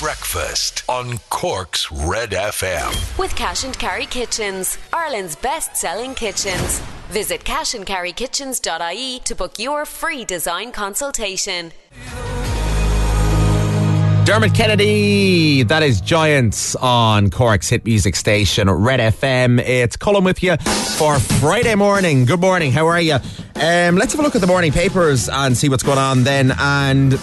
Breakfast on Cork's Red FM. With Cash and Carry Kitchens, Ireland's best selling kitchens. Visit cashandcarrykitchens.ie to book your free design consultation. Dermot Kennedy, that is Giants on Cork's hit music station, Red FM. It's Colm with you for Friday morning. Good morning, how are you? Um, let's have a look at the morning papers and see what's going on then. And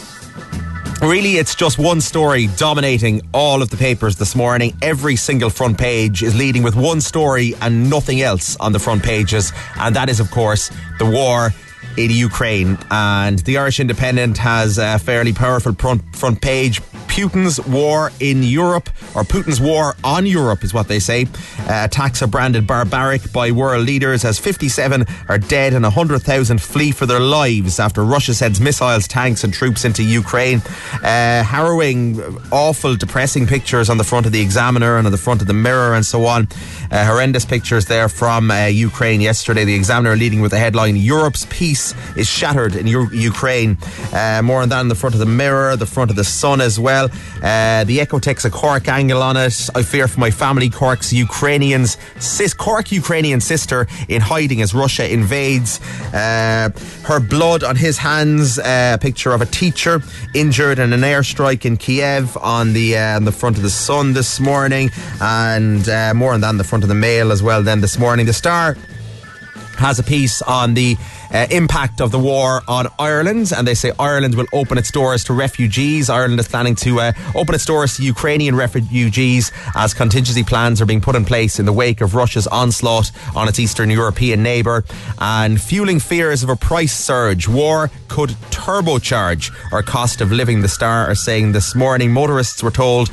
Really, it's just one story dominating all of the papers this morning. Every single front page is leading with one story and nothing else on the front pages. And that is, of course, the war in Ukraine. And the Irish Independent has a fairly powerful front, front page. Putin's war in Europe, or Putin's war on Europe, is what they say. Uh, attacks are branded barbaric by world leaders as 57 are dead and 100,000 flee for their lives after Russia sends missiles, tanks, and troops into Ukraine. Uh, harrowing, awful, depressing pictures on the front of the Examiner and on the front of the Mirror and so on. Uh, horrendous pictures there from uh, Ukraine yesterday. The Examiner leading with the headline Europe's peace is shattered in U- Ukraine. Uh, more on that in the front of the Mirror, the front of the Sun as well. Uh, the Echo takes a Cork angle on it. I fear for my family. Cork's Ukrainians, sis, Cork Ukrainian sister in hiding as Russia invades. Uh, her blood on his hands. Uh, a picture of a teacher injured in an airstrike in Kiev on the uh, on the front of the Sun this morning, and uh, more on that in the front of the Mail as well. Then this morning, the Star has a piece on the uh, impact of the war on Ireland, and they say Ireland will open its doors to refugees. Ireland is planning to uh, open its doors to Ukrainian refugees as contingency plans are being put in place in the wake of Russia's onslaught on its Eastern European neighbour, and fueling fears of a price surge. War could turbocharge our cost of living. The Star are saying this morning. Motorists were told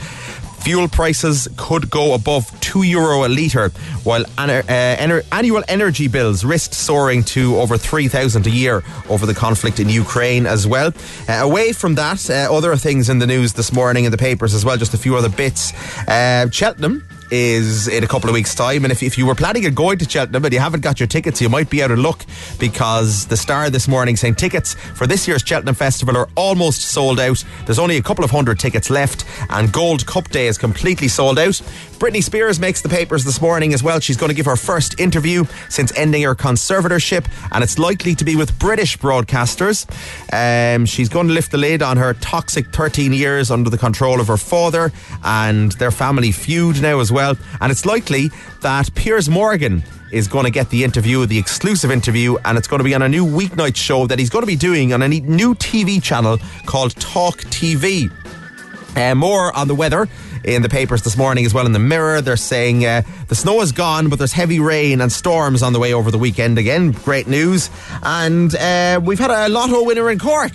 fuel prices could go above 2 euro a litre, while uh, annual energy bills risk soaring to over 3,000 a year over the conflict in Ukraine as well. Uh, away from that, uh, other things in the news this morning in the papers as well, just a few other bits. Uh, Cheltenham is in a couple of weeks' time. And if, if you were planning on going to Cheltenham and you haven't got your tickets, you might be out of luck because the Star this morning saying tickets for this year's Cheltenham Festival are almost sold out. There's only a couple of hundred tickets left, and Gold Cup Day is completely sold out. Britney Spears makes the papers this morning as well. She's going to give her first interview since ending her conservatorship, and it's likely to be with British broadcasters. Um, she's going to lift the lid on her toxic 13 years under the control of her father and their family feud now as well well. And it's likely that Piers Morgan is going to get the interview, the exclusive interview, and it's going to be on a new weeknight show that he's going to be doing on a new TV channel called Talk TV. Uh, more on the weather in the papers this morning as well in the mirror. They're saying uh, the snow is gone, but there's heavy rain and storms on the way over the weekend again. Great news. And uh, we've had a lotto winner in Cork.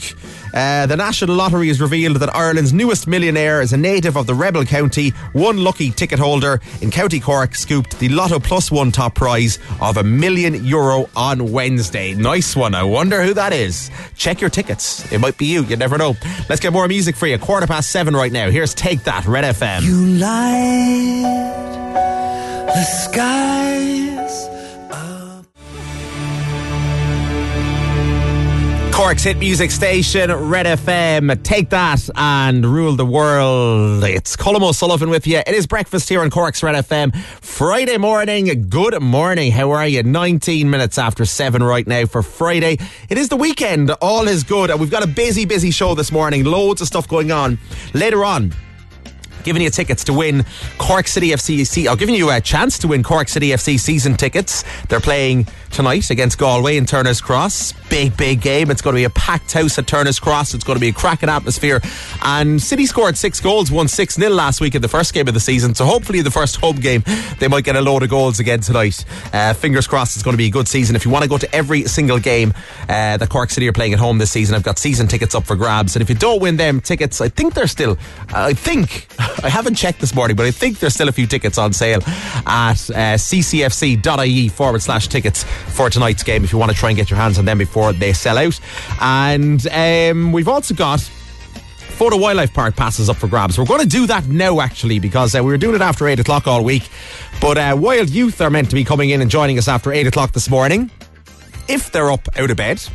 Uh, the National Lottery has revealed that Ireland's newest millionaire is a native of the Rebel County. One lucky ticket holder in County Cork scooped the Lotto Plus One top prize of a million euro on Wednesday. Nice one. I wonder who that is. Check your tickets. It might be you. You never know. Let's get more music for you. Quarter past seven right now. Here's Take That, Red FM. You light the skies Cork's hit music station, Red FM. Take that and rule the world. It's Colm O'Sullivan with you. It is breakfast here on Cork's Red FM. Friday morning. Good morning. How are you? 19 minutes after 7 right now for Friday. It is the weekend. All is good. And we've got a busy, busy show this morning. Loads of stuff going on. Later on, giving you tickets to win Cork City FC. I'm giving you a chance to win Cork City FC season tickets. They're playing tonight against Galway in Turner's Cross. Big, big game. It's going to be a packed house at Turner's Cross. It's going to be a cracking atmosphere. And City scored six goals, won 6 0 last week in the first game of the season. So hopefully, the first home game, they might get a load of goals again tonight. Uh, fingers crossed it's going to be a good season. If you want to go to every single game uh, that Cork City are playing at home this season, I've got season tickets up for grabs. And if you don't win them tickets, I think they're still, I think, I haven't checked this morning, but I think there's still a few tickets on sale at uh, ccfc.ie forward slash tickets for tonight's game if you want to try and get your hands on them before they sell out. And um, we've also got Fota Wildlife Park passes up for grabs. We're going to do that now, actually, because uh, we were doing it after 8 o'clock all week. But uh, Wild Youth are meant to be coming in and joining us after 8 o'clock this morning. If they're up out of bed,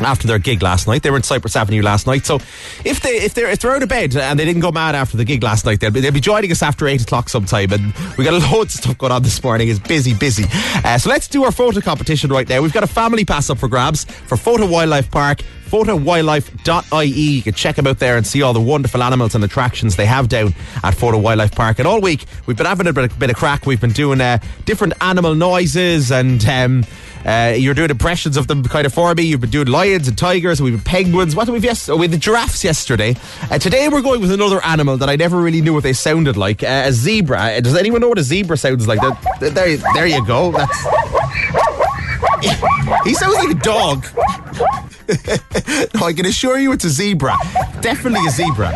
after their gig last night. They were in Cypress Avenue last night. So if they if they're if they're out of bed and they didn't go mad after the gig last night, they'll be, they'll be joining us after eight o'clock sometime. And we got loads of stuff going on this morning. It's busy, busy. Uh, so let's do our Fota competition right now. We've got a family pass up for grabs for Fota Wildlife Park. fotawildlife.ie. You can check them out there and see all the wonderful animals and attractions they have down at Fota Wildlife Park. And all week we've been having a bit, bit of crack. We've been doing uh, different animal noises and. Um, uh, you're doing impressions of them kind of for me. You've been doing lions and tigers. We've been penguins. What did we have yes? Oh, we had the giraffes yesterday. Uh, today we're going with another animal that I never really knew what they sounded like. Uh, a zebra. Uh, does anyone know what a zebra sounds like? There, there, there you go. That's. He sounds like a dog. no, I can assure you it's a zebra. Definitely a zebra.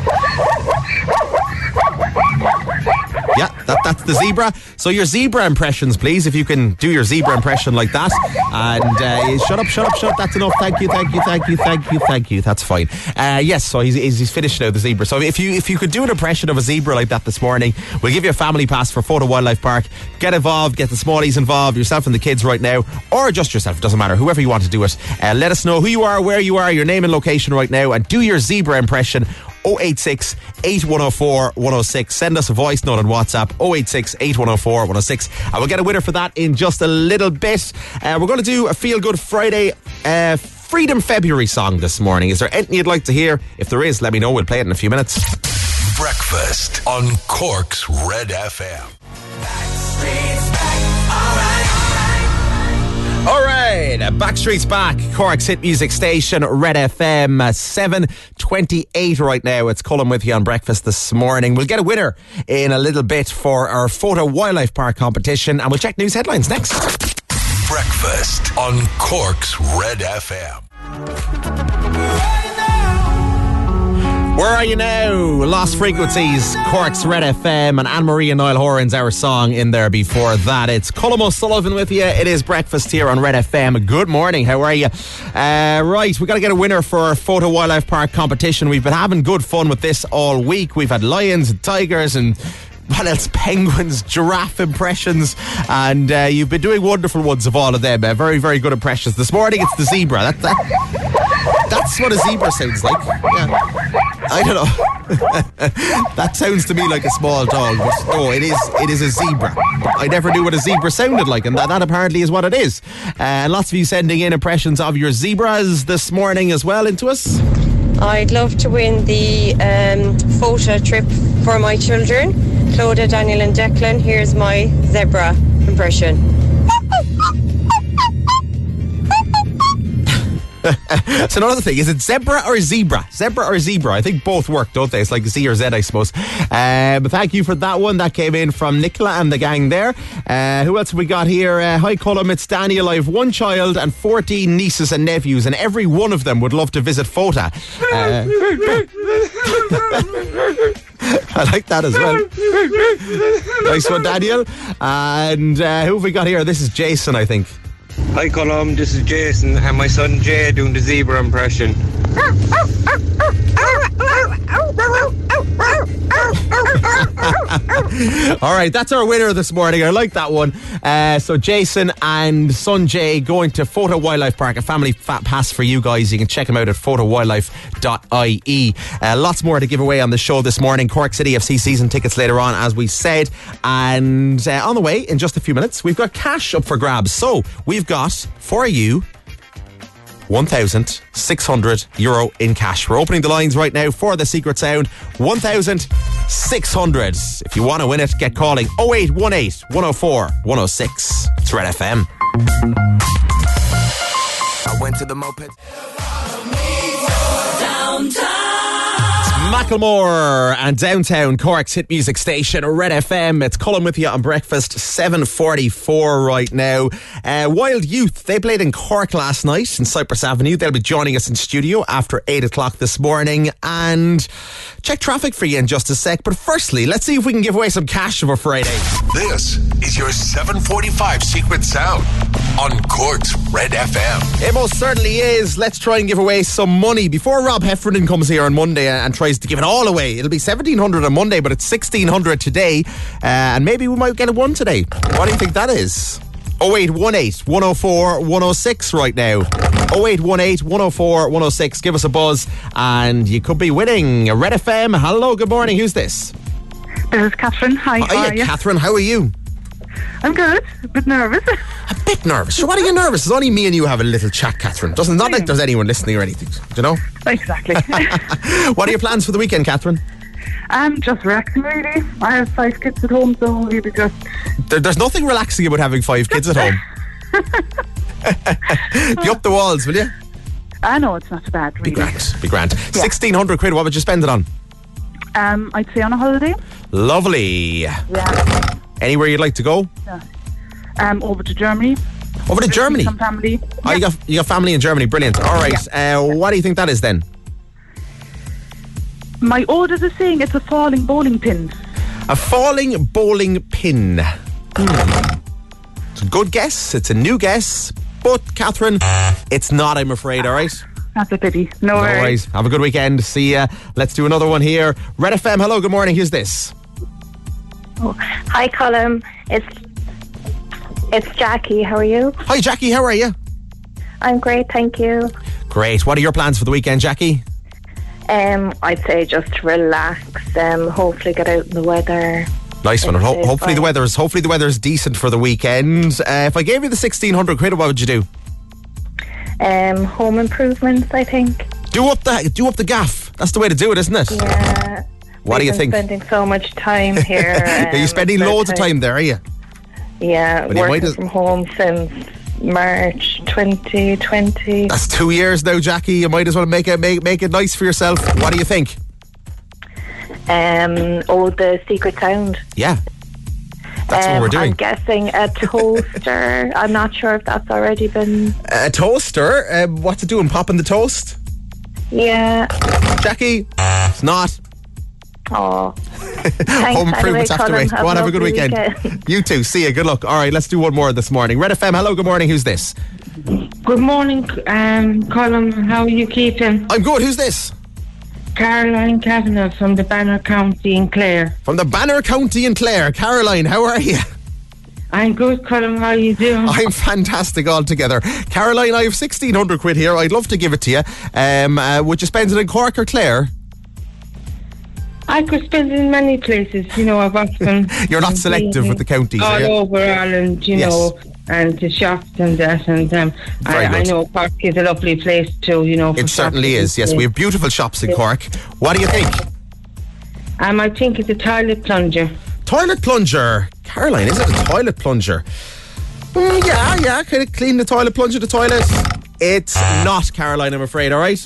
Yeah, that, that's the zebra. So your zebra impressions, please, if you can do your zebra impression like that. And uh, shut up, shut up, shut up. That's enough. Thank you, thank you, thank you, thank you, thank you. That's fine. Uh, yes, so he's, he's finished now, the zebra. So if you if you could do an impression of a zebra like that this morning, we'll give you a family pass for Fota Wildlife Park. Get involved, get the smallies involved, yourself and the kids right now, or just yourself. It doesn't matter. Whoever you want to do it. Uh, let us know who you are, where you are, your name and location right now, and do your zebra impression 086 8104 106. Send us a voice note on WhatsApp 086 8104 106. And we'll get a winner for that in just a little bit. Uh, we're going to do a Feel Good Friday. Uh, Freedom February song this morning. Is there anything you'd like to hear? If there is, let me know. We'll play it in a few minutes. Breakfast on Cork's Red FM. Right, Backstreet's back. Cork's hit music station, Red FM, uh, 728 right now. It's Colm with you on breakfast this morning. We'll get a winner in a little bit for our Fota Wildlife Park competition, and we'll check news headlines next. Breakfast on Cork's Red FM. Where are you now? Lost Frequencies, Cork's Red FM, and Anne Marie and Niall Horan's our song in there before that. It's Colm O'Sullivan with you. It is breakfast here on Red FM. Good morning. How are you? Uh, right, we got to get a winner for our Fota Wildlife Park competition. We've been having good fun with this all week. We've had lions and tigers and what else? Penguins, giraffe impressions, and uh, you've been doing wonderful ones of all of them. Uh, very, very good impressions. This morning it's the zebra. That, that, that's what a zebra sounds like. Yeah. I don't know. that sounds to me like a small dog, but no, it is. It is a zebra. I never knew what a zebra sounded like, and that, that apparently is what it is. Uh, lots of you sending in impressions of your zebras this morning as well into us. I'd love to win the um, Fota trip for my children, Clodagh, Daniel, and Declan. Here's my zebra impression. That's another thing. Is it zebra or zebra? Zebra or zebra? I think both work, don't they? It's like Z or Z, I suppose. Uh, but thank you for that one. That came in from Nicola and the gang there. Uh, who else have we got here? Uh, hi, Colum. It's Daniel. I have one child and 14 nieces and nephews, and every one of them would love to visit Fota. Uh, I like that as well. nice one, Daniel. And uh, who have we got here? This is Jason, I think. Hi Colum, this is Jason and my son Jay doing the zebra impression. All right, that's our winner this morning. I like that one. Uh, so Jason and son Jay going to Fota Wildlife Park, a family fat pass for you guys. You can check them out at fotawildlife.ie. Uh, lots more to give away on the show this morning. Cork City FC season tickets later on, as we said. And uh, on the way, in just a few minutes, we've got cash up for grabs. So we've got for you 1,600 euro in cash. We're opening the lines right now for the secret sound. 1,600. If you want to win it, get calling 0818 104 106. It's Red FM. I went to the moped. Macklemore and Downtown Cork's hit music station, Red FM. It's Colm with you on breakfast, 7.44 right now. Uh, Wild Youth, they played in Cork last night in Cypress Avenue. They'll be joining us in studio after 8 o'clock this morning. And check traffic for you in just a sec. But firstly, let's see if we can give away some cash for Friday. This is your 745 Secret Sound on Cork's Red FM. It most certainly is. Let's try and give away some money before Rob Heffernan comes here on Monday and tries to give it all away. It'll be 1700 on Monday, but it's 1600 today. Uh, and maybe we might get a one today. What do you think that is? 0818 104 106 right now. 0818 104 106. Give us a buzz and you could be winning a Red FM. Hello, good morning. Who's this? This is Catherine. Hi, how are you? Catherine. How are you? I'm good. A bit nervous. A bit nervous. So, what are you nervous? It's only me and you have a little chat, Catherine. Doesn't not like there's anyone listening or anything. Do you know? exactly. What are your plans for the weekend, Catherine? I'm just relaxing, really. I have five kids at home, so we'll be just. There, there's nothing relaxing about having five kids at home. be up the walls, will you? I know it's not too bad, Be really. grand. Be grand. 1600 quid, what would you spend it on? Um, I'd say on a holiday. Lovely. Yeah. Anywhere you'd like to go? Yeah. Um, over to Germany. Over to Germany. Some family. Oh, you got you got family in Germany. Brilliant. All right. Uh, what do you think that is then? My orders are saying it's a falling bowling pin. A falling bowling pin. Hmm. It's a good guess. It's a new guess. But Catherine, it's not. I'm afraid. All right. That's a pity. No, No worries. worries. Have a good weekend. See ya. Let's do another one here. Red FM. Hello. Good morning. Who's this? Hi, Colm. It's it's Jackie. How are you? Hi, Jackie. How are you? I'm great, thank you. Great. What are your plans for the weekend, Jackie? Um, I'd say just relax. Um, hopefully get out in the weather. Nice one. Ho- hopefully the weather is hopefully the weather is decent for the weekend. Uh, if I gave you the sixteen hundred quid, what would you do? Um, home improvements, I think. Do up the do up the gaff. That's the way to do it, isn't it? Yeah. What do you think? Spending so much time here. are you um, spending loads of time there? Are you? Yeah, Well, working as- from home since March 2020. That's two years now, Jackie. You might as well make it make make it nice for yourself. What do you think? Um, oh, the secret sound. Yeah, that's what Um, we're doing. I'm guessing a toaster. I'm not sure if that's already been. A toaster. Um, what to do? And popping the toast, Yeah. Jackie. It's not. Oh. Home improvements have to wait. Go on, have a good weekend. weekend. You too. See you. Good luck. All right, let's do one more this morning. Red FM. Hello. Good morning. Who's this? Good morning, um, Colm. How are you keeping? I'm good. Who's this? Caroline Kavanagh from the Banner County in Clare. From the Banner County in Clare. Caroline, how are you? I'm good, Colm. How are you doing? I'm fantastic altogether. Caroline, I have 1600 quid here. I'd love to give it to you. Um, uh, would you spend it in Cork or Clare? I could spend it in many places. You know, I've often. You're not selective with the counties, All are you? over Ireland, you Yes. know, and the shops and that. And um, I, I know Cork is a lovely place too, you know. for It certainly is. Yes, we have beautiful shops in Cork. What do you think? Um, I think it's a toilet plunger. Toilet plunger. Caroline, is it a toilet plunger? Mm, yeah, yeah. Kind of clean the toilet, plunger the toilet. It's not, Caroline, I'm afraid, all right?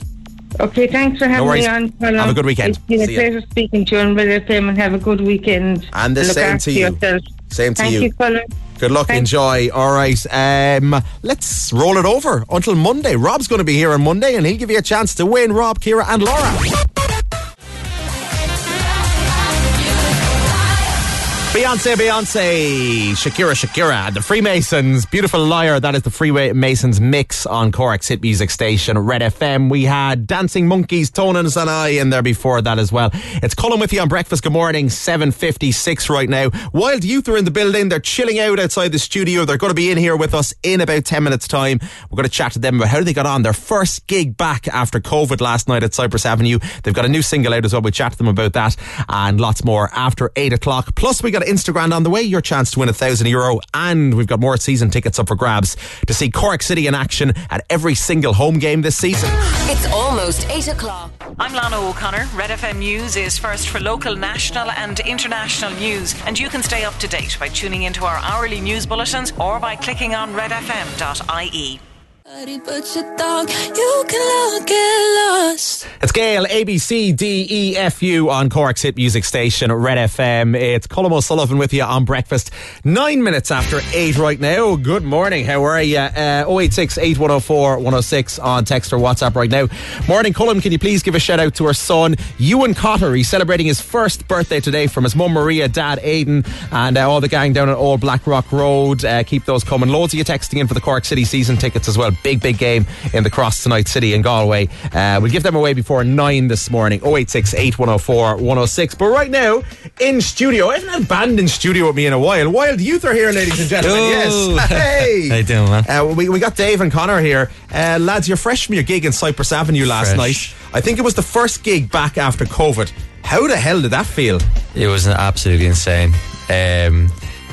Okay, thanks for having worries. me on. Colm. Have a good weekend. It's been a See pleasure speaking to you on Radio FM and have a good weekend. And the look same after to you. Yourself. Same to Thank you. you, Colm. Good luck, Thanks. enjoy. All right, um, let's roll it over until Monday. Rob's going to be here on Monday and he'll give you a chance to win. Rob, Kira, and Laura. Beyonce, Beyonce, Shakira, Shakira, the Freemasons, Beautiful Liar. That is the Freemasons mix on Cork's hit music station, Red FM. We had Dancing Monkeys, Tones and I in there before that as well. It's Colm with you on breakfast. Good morning, 7.56 right now. Wild Youth are in the building. They're chilling out outside the studio. They're going to be in here with us in about 10 minutes time. We're going to chat to them about how they got on their first gig back after COVID last night at Cypress Avenue. They've got a new single out as well. We'll chat to them about that and lots more after 8 o'clock. Plus, we got Instagram on the way, your chance to win a thousand euro. And we've got more season tickets up for grabs to see Cork City in action at every single home game this season. It's almost 8 o'clock. I'm Lana O'Connor. Red FM News is first for local, national, and international news, and you can stay up to date by tuning into our hourly news bulletins or by clicking on redfm.ie. It's Gayle, ABC, D, E, F, U on Cork's hit music station, Red FM. It's Colm O'Sullivan with you on breakfast. Nine minutes after eight right now. Good morning. How are you? Uh, 086 8104 106 on text or WhatsApp right now. Morning, Colm. Can you please give a shout out to our son, Ewan Cotter? He's celebrating his first birthday today from his mum, Maria, dad, Aidan, and uh, all the gang down at Old Blackrock Road. Uh, keep those coming. Loads of you texting in for the Cork City season tickets as well. Big, big game in the cross tonight, City and Galway. Uh, we'll give them away before nine this morning. 086 8104 106. But right now, in studio, I haven't had a band in studio with me in a while. Wild Youth are here, ladies and gentlemen. Yo. Yes. Hey. How you doing, man? Uh, we, we got Dave and Connor here. Uh, lads, you're fresh from your gig in Cypress Avenue last Fresh. night. I think it was the first gig back after COVID. How the hell did that feel? It was absolutely insane. Um,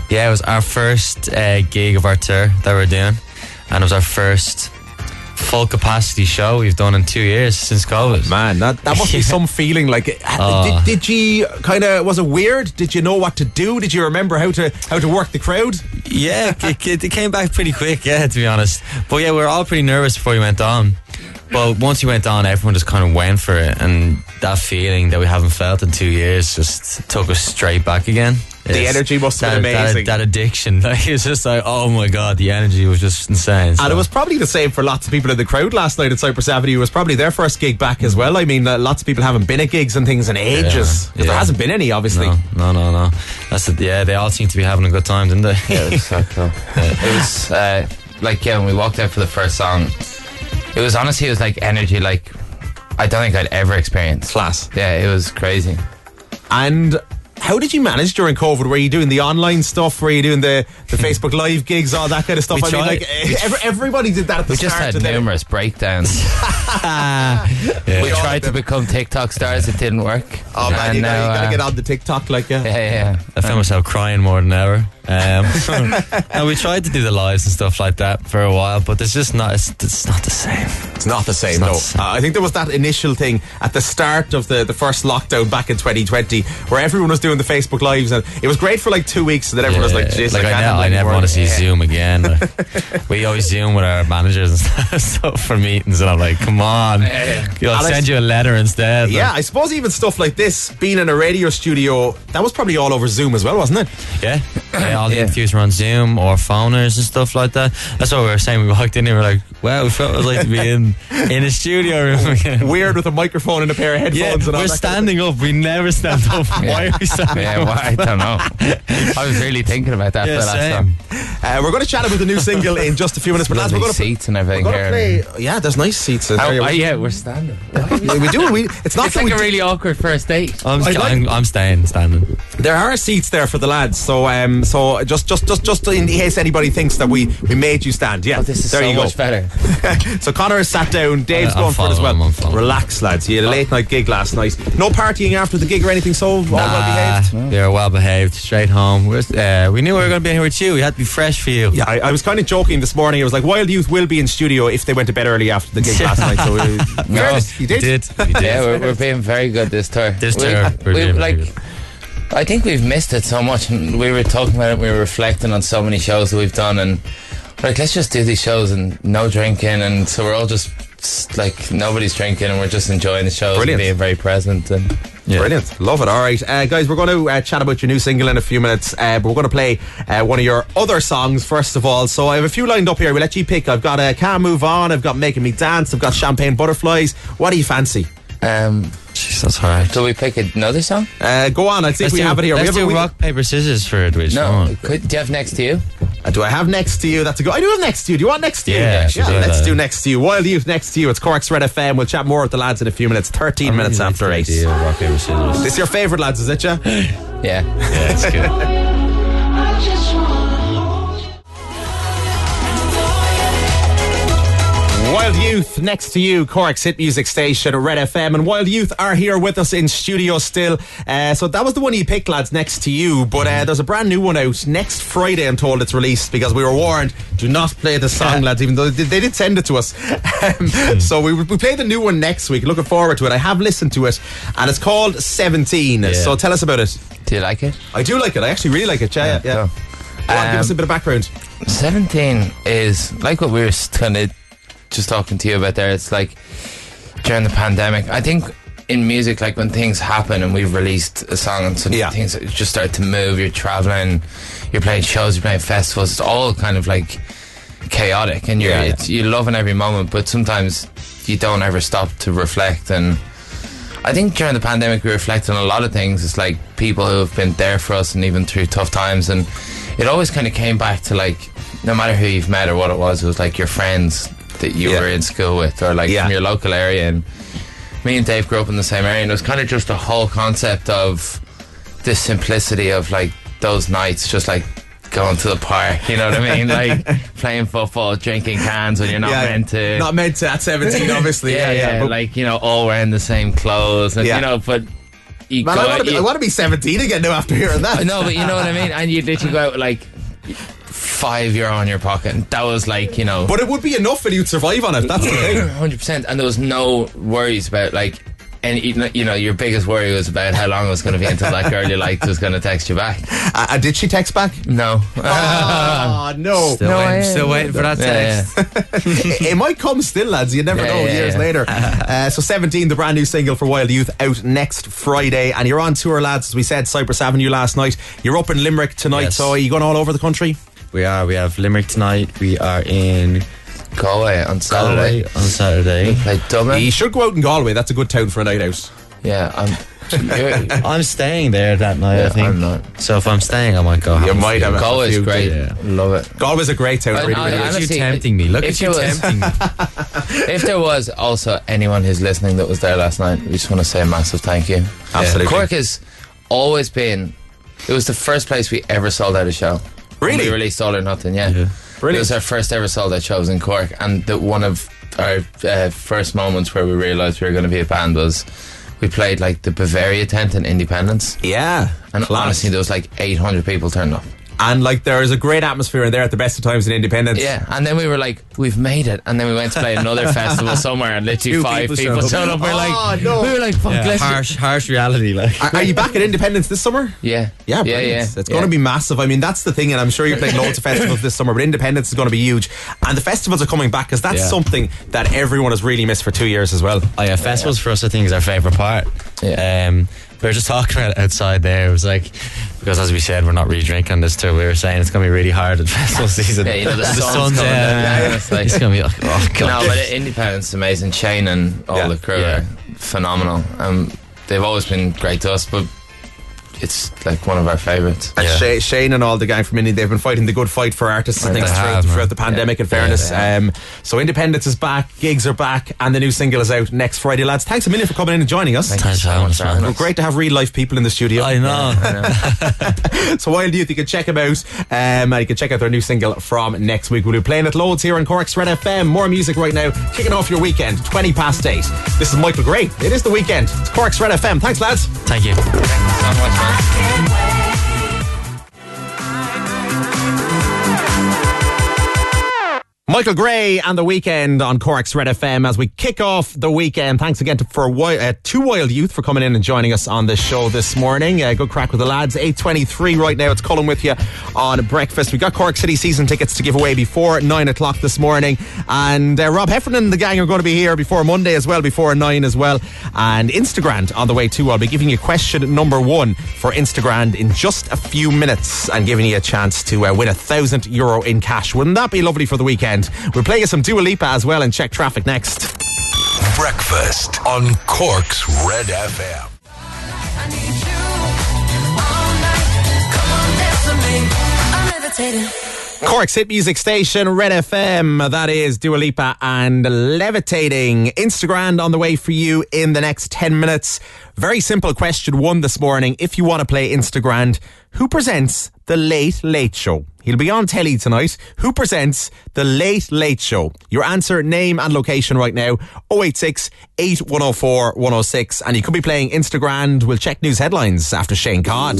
yeah, it was our first uh, gig of our tour that we're doing, and it was our first full capacity show we've done in two years since COVID. Man, that, that must be some feeling like. Oh. Did, did you kind of was it weird? Did you know what to do? Did you remember how to how to work the crowd? Yeah, it, it, it came back pretty quick. Yeah, to be honest. But yeah, we were all pretty nervous before we went on. But once we went on, everyone just kind of went for it, and that feeling that we haven't felt in two years just took us straight back again. The It's- energy must have that, been amazing. That, addiction, like it's just like, oh my god, the energy was just insane. And it was probably the same for lots of people in the crowd last night at Cypress Avenue. It was probably their first gig back as well. I mean, uh, lots of people haven't been at gigs and things in ages. 'Cause Yeah, There hasn't been any, obviously. No, no, no, no. That's the, yeah. They all seem to be having a good time, didn't they? Yeah, it was so cool. It was uh, like yeah, when we walked out for the first song, it was honestly it was like energy like I don't think I'd ever experienced. Class. Yeah, it was crazy. And how did you manage during COVID? Were you doing the online stuff? Were you doing the, the Facebook Live gigs, all that kind of stuff? We I mean, like every, everybody did that at the We just start. had and then- numerous breakdowns. Yeah. We tried to become TikTok stars, it didn't work. Oh man, And you, gotta, now, you gotta uh, get on the TikTok like yeah. Yeah, yeah. I found myself crying more than ever. Um, and we tried to do the lives and stuff like that for a while, but it's just not. It's, it's not the same. It's not the same, not no. the same. Uh, I think there was that initial thing at the start of the, the first lockdown back in 2020 where everyone was doing the Facebook Lives and it was great for like two weeks and then everyone was like, Yeah, jeez, like I, I, can't ne- have I never want to see Yeah. Zoom again. Like, we always Zoom with our managers and stuff, stuff for meetings, and I'm like, come on, I'll send you a letter instead. Yeah, I suppose even stuff like this, being in a radio studio, that was probably all over Zoom as well, wasn't it? Yeah, yeah all the interviews were on Zoom or phoners and stuff like that. That's what we were saying. We walked in here, we are like, wow, we felt it was like to be in in a studio room again. Weird with a microphone and a pair of headphones Yeah, and all we're standing up. We never stand up. Why are we standing Yeah, up? well, I don't know. I was really thinking about that Yeah, for the last same. song. Uh, we're going to chat about the new single in just a few minutes, but lads, we're going to seats and everything here. play. Yeah, there's nice seats. in Oh, oh, yeah, we're standing. Yeah, we do. We, it's not It's that like we a do- really awkward first date. I'm, I'd like- I'm, I'm staying, standing. There are seats there for the lads, so um, so just just just just in case anybody thinks that we we made you stand, yeah. Oh, this is there so you go. much better. so Connor is sat down, Dave's I'll going for it as follow well. I'll. Relax, lads. You had a late night gig last night. No partying after the gig or anything. So all well behaved. They were well behaved, straight home. We're, uh, we knew we were going to be here with you. We had to be fresh for you. Yeah, I, I was kind of joking this morning. I was like, Wild Youth will be in studio if they went to bed early after the gig last night. So, uh, No. you did. We did. We did. Yeah, we're, we're being very good this tour. This We- tour, we're we, doing very like, good. I think we've missed it so much, and we were talking about it. We were reflecting on so many shows that we've done, and like, let's just do these shows and no drinking, and so we're all just s- like nobody's drinking, and we're just enjoying the show and being very present. And Brilliant. Love it. All right. Uh, guys, we're going to uh, chat about your new single in a few minutes, uh, but we're going to play uh, one of your other songs first of all. So I have a few lined up here. We'll let you pick. I've got uh, Can't Move On, I've got Making Me Dance, I've got Champagne Butterflies. What do you fancy? um, Jeez, that's hard. do we pick another song? Uh, go on. I'll see if Let's we do, have it here. We Let's have do we- rock, paper, scissors for it, Which No, one? could, do you have next to you? Uh, do I have next to you? That's a go. I do have next to you. Do you want next to you? Yeah, should do let's that. do next to you. Wild Youth next to you. It's Cork's Red FM. We'll chat more with the lads in a few minutes. 13 minutes after like 8. the idea of rock, paper, scissors. This your favourite, lads, is it, yeah? Yeah. Yeah, it's good. Wild Youth next to you, Cork's hit music station, Red FM. And Wild Youth are here with us in studio still. Uh, so that was the one you picked, lads, next to you. But uh, there's a brand new one out next Friday, I'm told it's released because we were warned do not play the song, lads, even though they, did send it to us. Um, so we, we play the new one next week. Looking forward to it. I have listened to it and it's called 17. So tell us about it. Do you like it? I do like it. I actually really like it. Yeah, yeah. yeah. On, give us a Um, bit of background. 17 is like what we were kind of just talking to you about there. It's like during the pandemic. I think in music, like when things happen and we've released a song and some things just start to move, you're traveling, you're playing shows, you're playing festivals, it's all kind of like chaotic and you're, Yeah, yeah. It's, you're loving every moment, but sometimes you don't ever stop to reflect and I think during the pandemic we reflect on a lot of things. It's like people who have been there for us and even through tough times and it always kind of came back to like no matter who you've met or what it was, it was like your friends that you Yeah. were in school with, or like Yeah. from your local area. And me and Dave grew up in the same area, and it was kind of just the whole concept of the simplicity of like those nights, just like going to the park. You know what I mean? Like playing football, drinking cans when you're not Yeah, meant to. Not meant to at 17, obviously. yeah, yeah, yeah, but- like you know, all wearing the same clothes, and Yeah. you know, but. You Man, go I want, to be, you- I want to be 17 again now after hearing that. no, but you know what I mean. And you literally go out like five euro in your pocket, and that was like you know. But it would be enough and you'd survive on it. That's the thing. Hundred percent, and there was no worries about like. And you know, your biggest worry was about how long it was going to be until that girl you liked was going to text you back. Uh, uh, did she text back? No. Oh, no. Still, No, waiting, still waiting for that Yeah, text. it, it might come still, lads. You never Yeah, know. yeah, years yeah. later. Uh, so 17, the brand new single for Wild Youth, out next Friday, and you're on tour, lads. As we said, Cypress Avenue last night. You're up in Limerick tonight. Yes. So are you going all over the country? We are. We have Limerick tonight. We are in Galway on Saturday. Galway on Saturday. Play Dublin. You should go out in Galway. That's a good town for a night out. Yeah, I'm. you're- I'm staying there that night. Yeah, I think. I'm not. So if I'm staying, I might go. You have a might few. have a- few, great. yeah. Love it. Galway's a great town. I- really, I- really Look at you Honestly, tempting me. Look if at you there was- tempting me. If there was also anyone who's listening that was there last night, we just want to say a massive thank you. Absolutely. Cork has always been. It was the first place we ever sold out a show. Really? We released All or Nothing. Yeah. Yeah. Brilliant. It was our first ever sold out shows in Cork, and the, one of our uh, first moments where we realised we were going to be a band was we played like the Bavaria tent in Indiependence, Yeah. and class. honestly, there was like 800 people turned up. And like there is a great atmosphere in there at the best of times in Indiependence. Yeah, and then we were like, we've made it, and then we went to play another festival somewhere, and literally Two five people people, showed up. showed up. We're Oh, like, no. we were like, fuck, Yeah, harsh, harsh reality. Like. Are, are you back at Indiependence this summer? yeah, Yeah, yeah, brilliant. yeah. It's yeah. going to be massive. I mean, that's the thing, and I'm sure you're playing loads of festivals this summer, but Indiependence is going to be huge. And the festivals are coming back because that's Yeah. something that everyone has really missed for two years as well. Oh yeah, festivals for us I think is our favourite part. Yeah. Um, we were just talking about it outside there. It was like because as we said, we're not really drinking this tour. We were saying it's gonna be really hard at festival season. Yeah, you know, the sun's coming yeah, down. yeah, Yeah, it's like- it's gonna be like oh god. No, but Indiependence amazing. Shane and all Yeah. the crew Yeah. are phenomenal. Um, they've always been great to us, but it's like one of our favourites. And Yeah. Shay, Shane and all the gang from Indy, they've been fighting the good fight for artists, I Right, think, throughout, throughout the pandemic, in fairness. they have. um, so Indiependence is back, gigs are back, and the new single is out next Friday, lads. Thanks a million for coming in and joining us. Thanks for having us, man. Well, great to have real life people in the studio. I know. so Wild Youth, you can check them out. Um, you can check out their new single from next week. We'll be playing it loads here on Cork's Red FM. More music right now. Kicking off your weekend, 20 past 8. This is Michael Gray. It is the weekend. It's Cork's Red FM. Thanks, lads. Thank you. Much, man. Michael Gray and the weekend on Cork's Red FM as we kick off the weekend. Thanks again to, for uh, two Wild Youth for coming in and joining us on this show this morning. Uh, good crack with the lads. 8.23 right now. It's Colm with you on breakfast. We got Cork City season tickets to give away before 9 o'clock this morning. And uh, Rob Heffernan and the gang are going to be here before Monday as well, before 9 as well. And Instagram on the way too. I'll be giving you question number one for Instagram in just a few minutes and giving you a chance to uh, win a thousand euro in cash. Wouldn't that be lovely for the weekend? We're playing some Dua Lipa as well and check traffic next. Breakfast on Cork's Red FM. Cork's hit music station, Red FM. That is Dua Lipa and Levitating. Instagram on the way for you in the next 10 minutes. Very simple question one this morning. If you want to play Instagram, who presents The Late Late Show? He'll be on telly tonight. Who presents The Late Late Show? Your answer, name and location right now 086 8104 106. And you could be playing Instagram. We'll check news headlines after Shane Codd.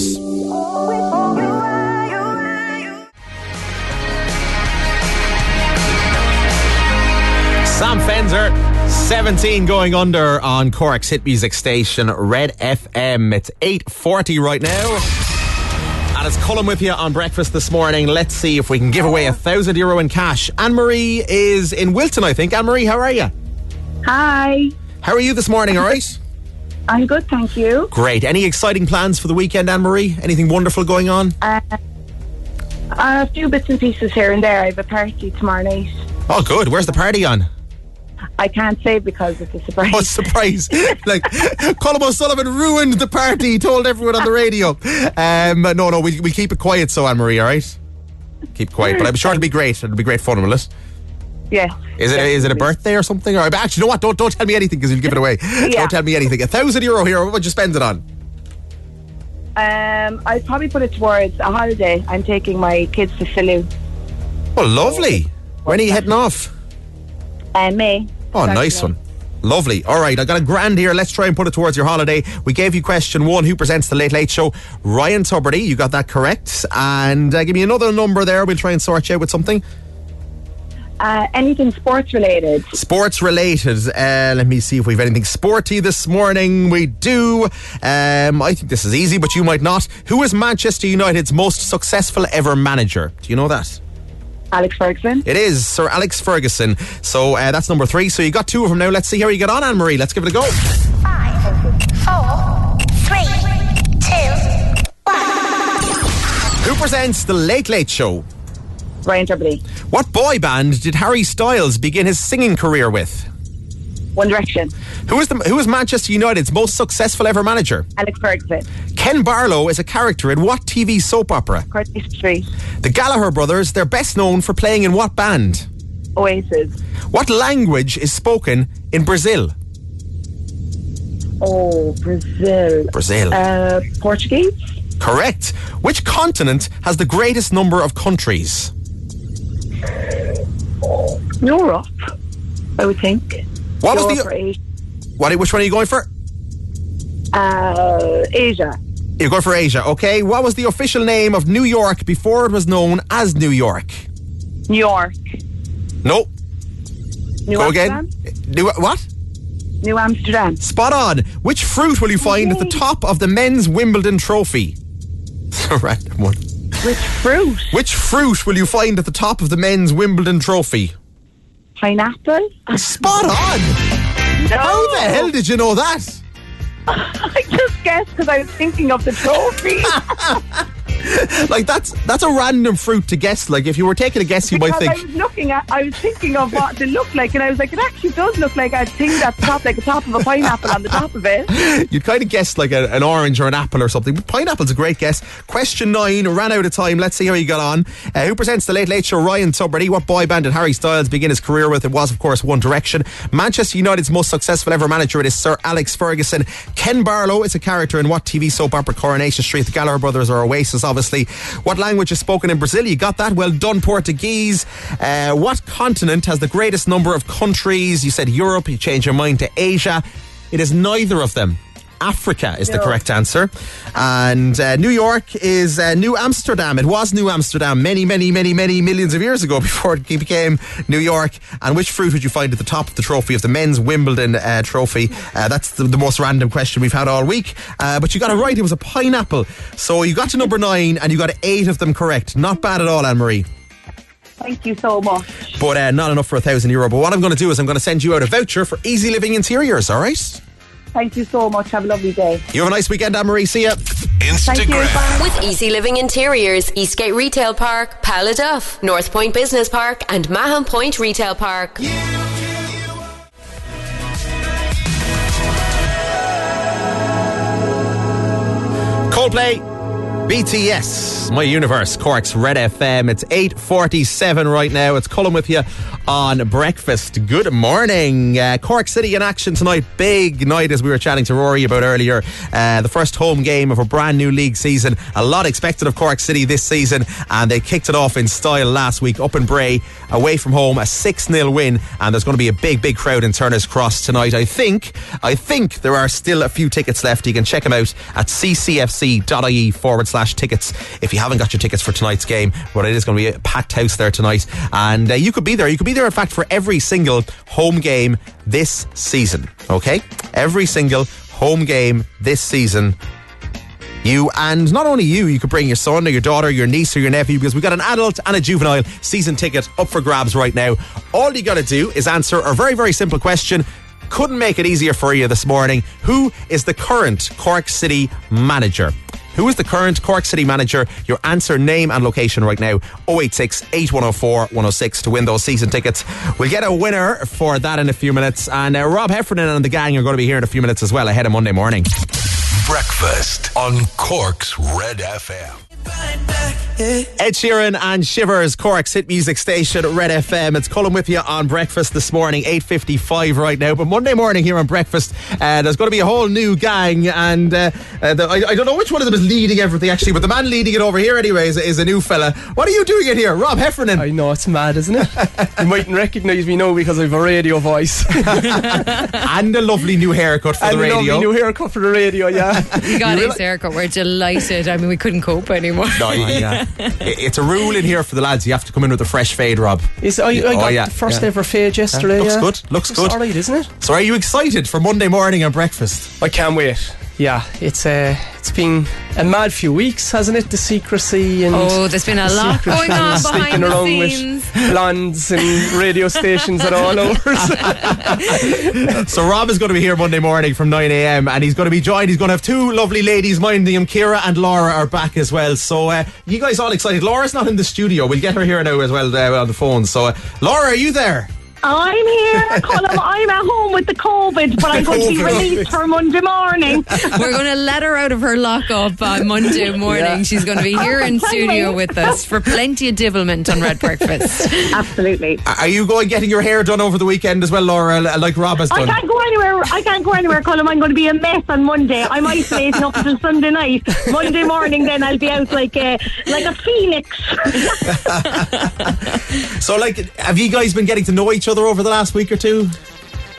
Sam Fender, 17 going under on Cork's hit music station, Red FM. It's 8.40 right now. And it's Colm with you on breakfast this morning. Let's see if we can give away a thousand euro in cash. Anne Marie is in Wilton, I think. Anne Marie, how are you? Hi. How are you this morning, all right? I'm good, thank you. Great. Any exciting plans for the weekend, Anne Marie? Anything wonderful going on? Uh, a few bits and pieces here and there. I have a party tomorrow night. Oh, good. Where's the party on? I can't say because it's a surprise. What a surprise. like, Colm O'Sullivan ruined the party, he told everyone on the radio. Um, no, no, we, we keep it quiet, so Anne Marie, all right? Keep quiet, but I'm sure it'll be great. It'll be great fun, will it? Yes. Is it a, is it a birthday or something? Or actually, you know what? Don't don't tell me anything because you'll give it away. Don't tell me anything. A thousand euro here. What would you spend it on? Um, I'd probably put it towards a holiday. I'm taking my kids to Salou. Well, lovely. When are you heading off? Uh, May. Oh, Start nice one. Lovely. All right, I got a grand here. Let's try and put it towards your holiday. We gave you question one. Who presents the Late Late Show? Ryan Tubridy. You got that correct. And uh, give me another number there. We'll try and sort you out with something. Uh, anything sports related? Sports related. Uh, let me see if we've anything sporty this morning. We do. Um, I think this is easy, but you might not. Who is Manchester United's most successful ever manager? Do you know that? Alex Ferguson. It is Sir Alex Ferguson. So uh, that's number three. So you got two of them now. Let's see how you get on, Anne Marie. Let's give it a go. Four, three, two, Who presents the Late Late Show? Ryan Tubridy. What boy band did Harry Styles begin his singing career with? One Direction. Who is the who is Manchester United's most successful ever manager? Alex Ferguson. Ken Barlow is a character in what TV soap opera? Courtney Street. The Gallagher brothers, they're best known for playing in what band? Oasis. What language is spoken in Brazil? Oh, Brazil. Brazil. Uh, Portuguese. Correct. Which continent has the greatest number of countries? Europe. I would think. What was the- or Asia. What? Which one are you going for? Uh, Asia. You're going for Asia, okay? What was the official name of New York before it was known as New York? New York. No. New Go Amsterdam. again. New what? New Amsterdam. Spot on. Which fruit will you find at the top of the men's Wimbledon trophy? It's a random one. Which fruit? Which fruit will you find at the top of the men's Wimbledon trophy? Pineapple. Spot on. How the hell did you know that? I just guessed because I was thinking of the trophy. like that's that's a random fruit to guess. Like if you were taking a guess, you might think. I was looking at, I was thinking of what they look like, and I was like, it actually does look like a thing that's top, like the top of a pineapple on the top of it. You'd kind of guess like a, an orange or an apple or something. But pineapple's a great guess. Question nine ran out of time. Let's see how you got on. Uh, who presents the Late Late Show? Ryan Tubridy. What boy band did Harry Styles begin his career with? It was, of course, One Direction. Manchester United's most successful ever manager. It is Sir Alex Ferguson. Ken Barlow is a character in what TV soap opera? Coronation Street. The Gallagher brothers are Oasis, obviously. What language is spoken in Brazil? You got that? Well done, Portuguese. Uh, what continent has the greatest number of countries? You said Europe. You changed your mind to Asia. It is neither of them. Africa is the correct answer. And uh, New York is uh, New Amsterdam. It was New Amsterdam many, many, many, many millions of years ago before it became New York. And which fruit would you find at the top of the trophy of the men's Wimbledon uh, trophy? Uh, that's the, the most random question we've had all week. Uh, but you got it right. It was a pineapple. So you got to number nine and you got eight of them correct. Not bad at all, Anne Marie. Thank you so much. But uh, not enough for a thousand euro. But what I'm going to do is I'm going to send you out a voucher for Easy Living Interiors, all right? Thank you so much. Have a lovely day. You have a nice weekend, Anne Marie. See ya. Thank you. Bye. With Easy Living Interiors, Eastgate Retail Park, Paladuff, North Point Business Park, and Mahon Point Retail Park. Coldplay, BTS, My Universe, Cork's Red FM. It's 8.47 right now. It's Colm with you on breakfast. Good morning. Uh, Cork City in action tonight. Big night as we were chatting to Rory about earlier. Uh, the first home game of a brand new league season. A lot expected of Cork City this season and they kicked it off in style last week up in Bray. Away from home, a 6-0 win and there's going to be a big, big crowd in Turner's Cross tonight. I think, I think there are still a few tickets left. You can check them out at ccfc.ie forward slash tickets if you haven't got your tickets for tonight's game. But it is going to be a packed house there tonight. And uh, you could be there. You could be there, in fact, for every single home game this season. Okay? Every single home game this season. You and not only you, you could bring your son or your daughter, your niece or your nephew because we've got an adult and a juvenile season ticket up for grabs right now. All you got to do is answer a very, very simple question. Couldn't make it easier for you this morning. Who is the current Cork City manager? Who is the current Cork City manager? Your answer, name, and location right now 086 8104 106 to win those season tickets. We'll get a winner for that in a few minutes. And uh, Rob Heffernan and the gang are going to be here in a few minutes as well ahead of Monday morning. Breakfast on Cork's Red FM. Ed Sheeran and Shivers, Cork's hit music station, Red FM. It's Colm with you on breakfast this morning, 8.55 right now. But Monday morning here on breakfast, uh, there's going to be a whole new gang. And uh, uh, the, I, I, don't know which one of them is leading everything, actually, but the man leading it over here anyway is, is a new fella. What are you doing in here? Rob Heffernan. I know, it's mad, isn't it? you mightn't recognise me now because I have a radio voice. and a lovely new haircut for and the radio. a lovely new haircut for the radio, yeah. You got his haircut. We're delighted. I mean, we couldn't cope anymore. No, yeah. Oh it's a rule in here for the lads. You have to come in with a fresh fade, Rob. Is, oh, I, I oh, got yeah. the first yeah. ever fade yesterday. Looks yeah. good. Looks, Looks good. all right, isn't it? So, are you excited for Monday morning and breakfast? I can't wait. Yeah, it's uh, it's been a mad few weeks, hasn't it? The secrecy and oh, there's been a the lot going on sneaking behind the around scenes. with blondes and radio stations at all over. so Rob is going to be here Monday morning from 9 a.m. and he's going to be joined. He's going to have two lovely ladies minding him. Kira and Laura are back as well. So uh, you guys all excited? Laura's not in the studio. We'll get her here now as well uh, on the phone. So uh, Laura, are you there? I'm here, Colm. I'm at home with the COVID, but I'm going to be released for Monday morning. We're going to let her out of her lockup on Monday morning. Yeah. She's going to be here in studio with us for plenty of divilment on Red Breakfast. Absolutely. Are you going getting your hair done over the weekend as well, Laura, like Rob has done? I can't go anywhere. I can't go anywhere, Colm. I'm going to be a mess on Monday. I'm isolating up until Sunday night. Monday morning, then I'll be out like a like a phoenix. so, like, have you guys been getting to know each other over the last week or two?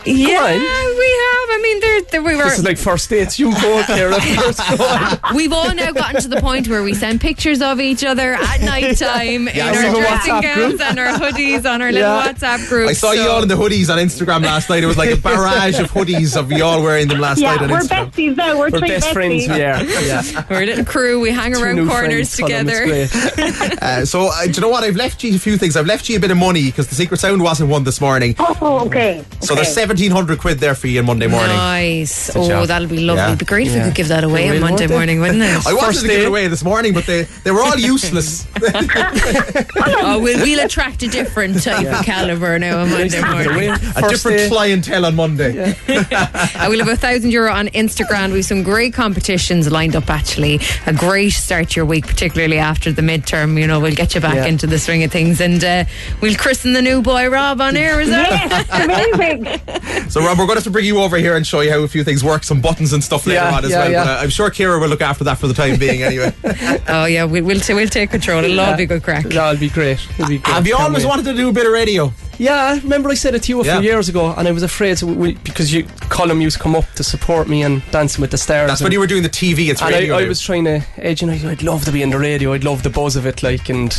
Yeah, we have. I mean, there, there we were. This is like first dates. You go there first. We've all now gotten to the point where we send pictures of each other at night time yeah, in our dressing gowns and our hoodies on our little yeah. WhatsApp group. I saw so. you all in the hoodies on Instagram last night. It was like a barrage of hoodies of you all wearing them last yeah, night on we're Instagram. besties though. We're, we're best besties. friends. We are. Yeah. we're a little crew. We hang Two around corners together. uh, so, uh, do you know what? I've left you a few things. I've left you a bit of money because the Secret Sound wasn't won this morning. Oh, okay. So okay. there's 1700 quid there for you on Monday morning. Nice. Oh, that'll be lovely. Yeah. It'd be great if Yeah. we could give that away on Monday morning, wouldn't it? I wanted First to give it away this morning, but they, they were all useless. oh, we'll, we'll attract a different type of caliber now on Monday morning. a different day. clientele on Monday. Uh, we'll have a thousand euro on Instagram. We have some great competitions lined up. Actually, a great start to your week, particularly after the midterm. You know, we'll get you back Yeah. into the swing of things, and uh, we'll christen the new boy Rob on air. Is that? Yes, amazing. So, Rob, we're going to have to bring you over here and show you how a few things work, some buttons and stuff later Yeah, on as yeah, well. yeah. But uh, I'm sure Kira will look after that for the time being anyway. oh yeah, we, we'll t- we'll take control. It'll all be good crack. That'll be great. It'll be great. Have you Can't always wait. wanted to do a bit of radio? Yeah, I remember I said it to you a Yeah. few years ago, and I was afraid so we, because you Colm used to come up to support me and Dancing with the Stars. That's and, when you were doing the TV. It's and radio. I, I was trying to edge, and I, I'd love to be in the radio. I'd love the buzz of it, like, and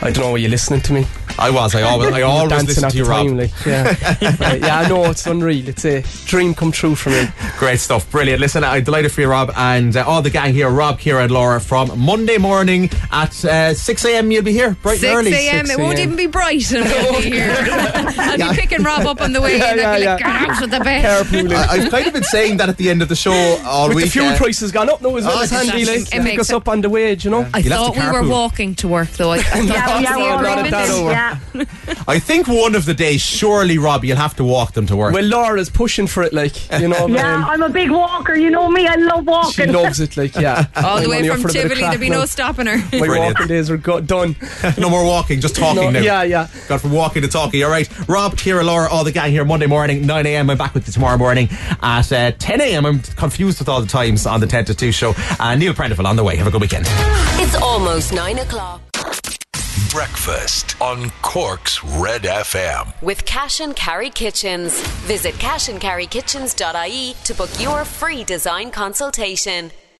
I don't know. Were you're listening to me? I was. I always, I always dancing listened to you, Rob. time, like, yeah, Right, yeah. I know it's unreal. It's a dream come true for me. Great stuff. Brilliant. Listen, I'm delighted for you, Rob, and uh, all the gang here, Rob, Kira, and Laura, from Monday morning at uh, 6 a.m. You'll be here bright and 6 early. a.m. It 6 won't even be bright and we'll be here. I'll Yeah. be picking Rob up on the way Yeah, in. I'll be yeah, like, yeah. get out of the bed. Carpooling. I, I've kind of been saying that at the end of the show all With week. the fuel uh, prices gone up now as well Oh, as handy, it's- like, it to pick makes us up on the wage, you know. I You'll thought we were walking to work though. I, I thought Yeah, yeah, was we're not at that over. Yeah. I think one of the days, surely, Rob, you'll have to walk them to work. Well, Laura's pushing for it, like you know. Yeah, um, I'm a big walker. You know me. I love walking. she walking. loves it, like yeah. All the way from for a bit of Tivoli, there'd be no stopping her. My Brilliant. walking days are go- done. no more walking, just talking No, now. yeah, yeah. Got from walking to talking. All right. Rob, Kira, Laura, all the gang here Monday morning, 9 a.m. I'm back with you tomorrow morning at uh, 10 a.m. I'm confused with all the times on the 10 to 2 show. Uh, Neil Prendeville on the way. Have a good weekend. It's almost nine o'clock. Breakfast on Cork's Red FM. With Cash and Carry Kitchens. Visit cashandcarrykitchens.ie to book your free design consultation.